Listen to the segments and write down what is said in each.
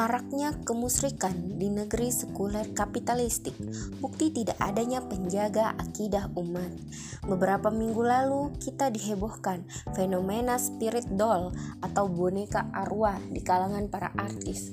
Maraknya kemusyrikan di negeri sekuler kapitalistik bukti tidak adanya penjaga akidah umat. Beberapa minggu lalu kita dihebohkan fenomena spirit doll atau boneka arwah di kalangan para artis.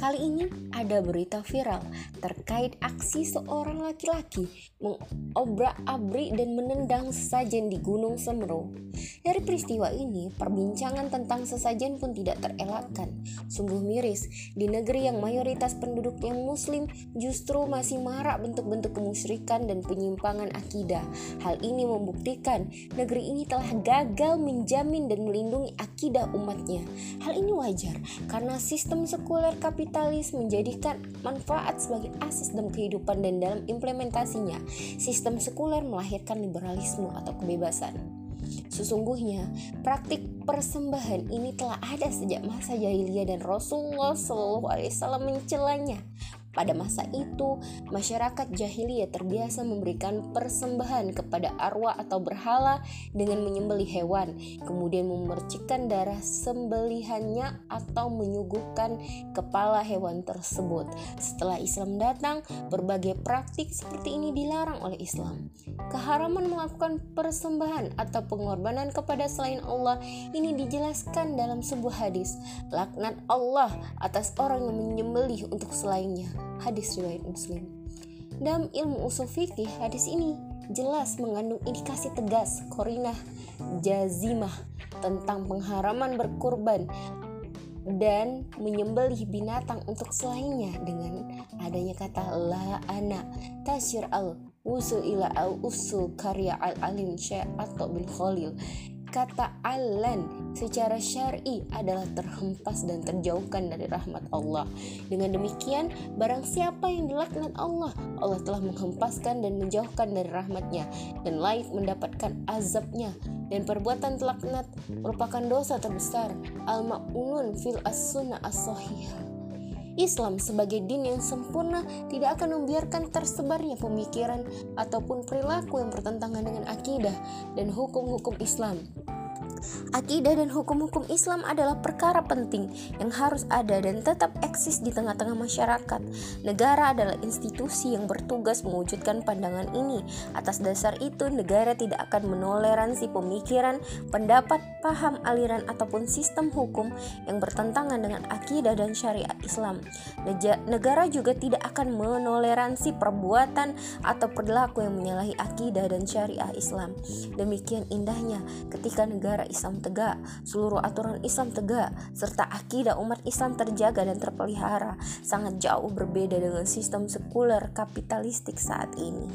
Kali ini ada berita viral terkait aksi seorang laki-laki mengobrak-abrik dan menendang sesajen di Gunung Semeru. Dari peristiwa ini, perbincangan tentang sesajen pun tidak terelakkan. Sungguh miris, di negeri yang mayoritas penduduknya muslim justru masih marak bentuk-bentuk kemusyrikan dan penyimpangan akidah. Hal ini membuktikan negeri ini telah gagal menjamin dan melindungi akidah umatnya. Hal ini wajar karena sistem sekuler kapital kapitalis menjadikan manfaat sebagai asas dalam kehidupan dan dalam implementasinya, sistem sekuler melahirkan liberalisme atau kebebasan. Sesungguhnya, praktik persembahan ini telah ada sejak masa jahiliyah dan Rasulullah SAW mencelanya. Pada masa itu, masyarakat jahiliyah terbiasa memberikan persembahan kepada arwah atau berhala dengan menyembelih hewan, kemudian memercikkan darah sembelihannya atau menyuguhkan kepala hewan tersebut. Setelah Islam datang, berbagai praktik seperti ini dilarang oleh Islam. Keharaman melakukan persembahan atau pengorbanan kepada selain Allah ini dijelaskan dalam sebuah hadis. Laknat Allah atas orang yang menyembelih untuk selainnya hadis riwayat Muslim. Dalam ilmu usul fikih, hadis ini jelas mengandung indikasi tegas korinah jazimah tentang pengharaman berkurban dan menyembelih binatang untuk selainnya dengan adanya kata la ana tasyir al usul ila al usul karya al alim syekh atau bin khalil kata alan secara syar'i adalah terhempas dan terjauhkan dari rahmat Allah. Dengan demikian, barang siapa yang dilaknat Allah, Allah telah menghempaskan dan menjauhkan dari rahmatnya dan layak mendapatkan azabnya. Dan perbuatan telaknat merupakan dosa terbesar. Al-ma'unun fil as-sunnah as-sahihah. Islam sebagai din yang sempurna tidak akan membiarkan tersebarnya pemikiran ataupun perilaku yang bertentangan dengan akidah dan hukum-hukum Islam. Akidah dan hukum-hukum Islam adalah perkara penting yang harus ada dan tetap eksis di tengah-tengah masyarakat. Negara adalah institusi yang bertugas mewujudkan pandangan ini. Atas dasar itu, negara tidak akan menoleransi pemikiran, pendapat, paham, aliran, ataupun sistem hukum yang bertentangan dengan akidah dan syariat Islam. Negara juga tidak akan menoleransi perbuatan atau perilaku yang menyalahi akidah dan syariah Islam. Demikian indahnya ketika negara Islam tegak, seluruh aturan Islam tegak, serta akidah umat Islam terjaga dan terpelihara, sangat jauh berbeda dengan sistem sekuler kapitalistik saat ini.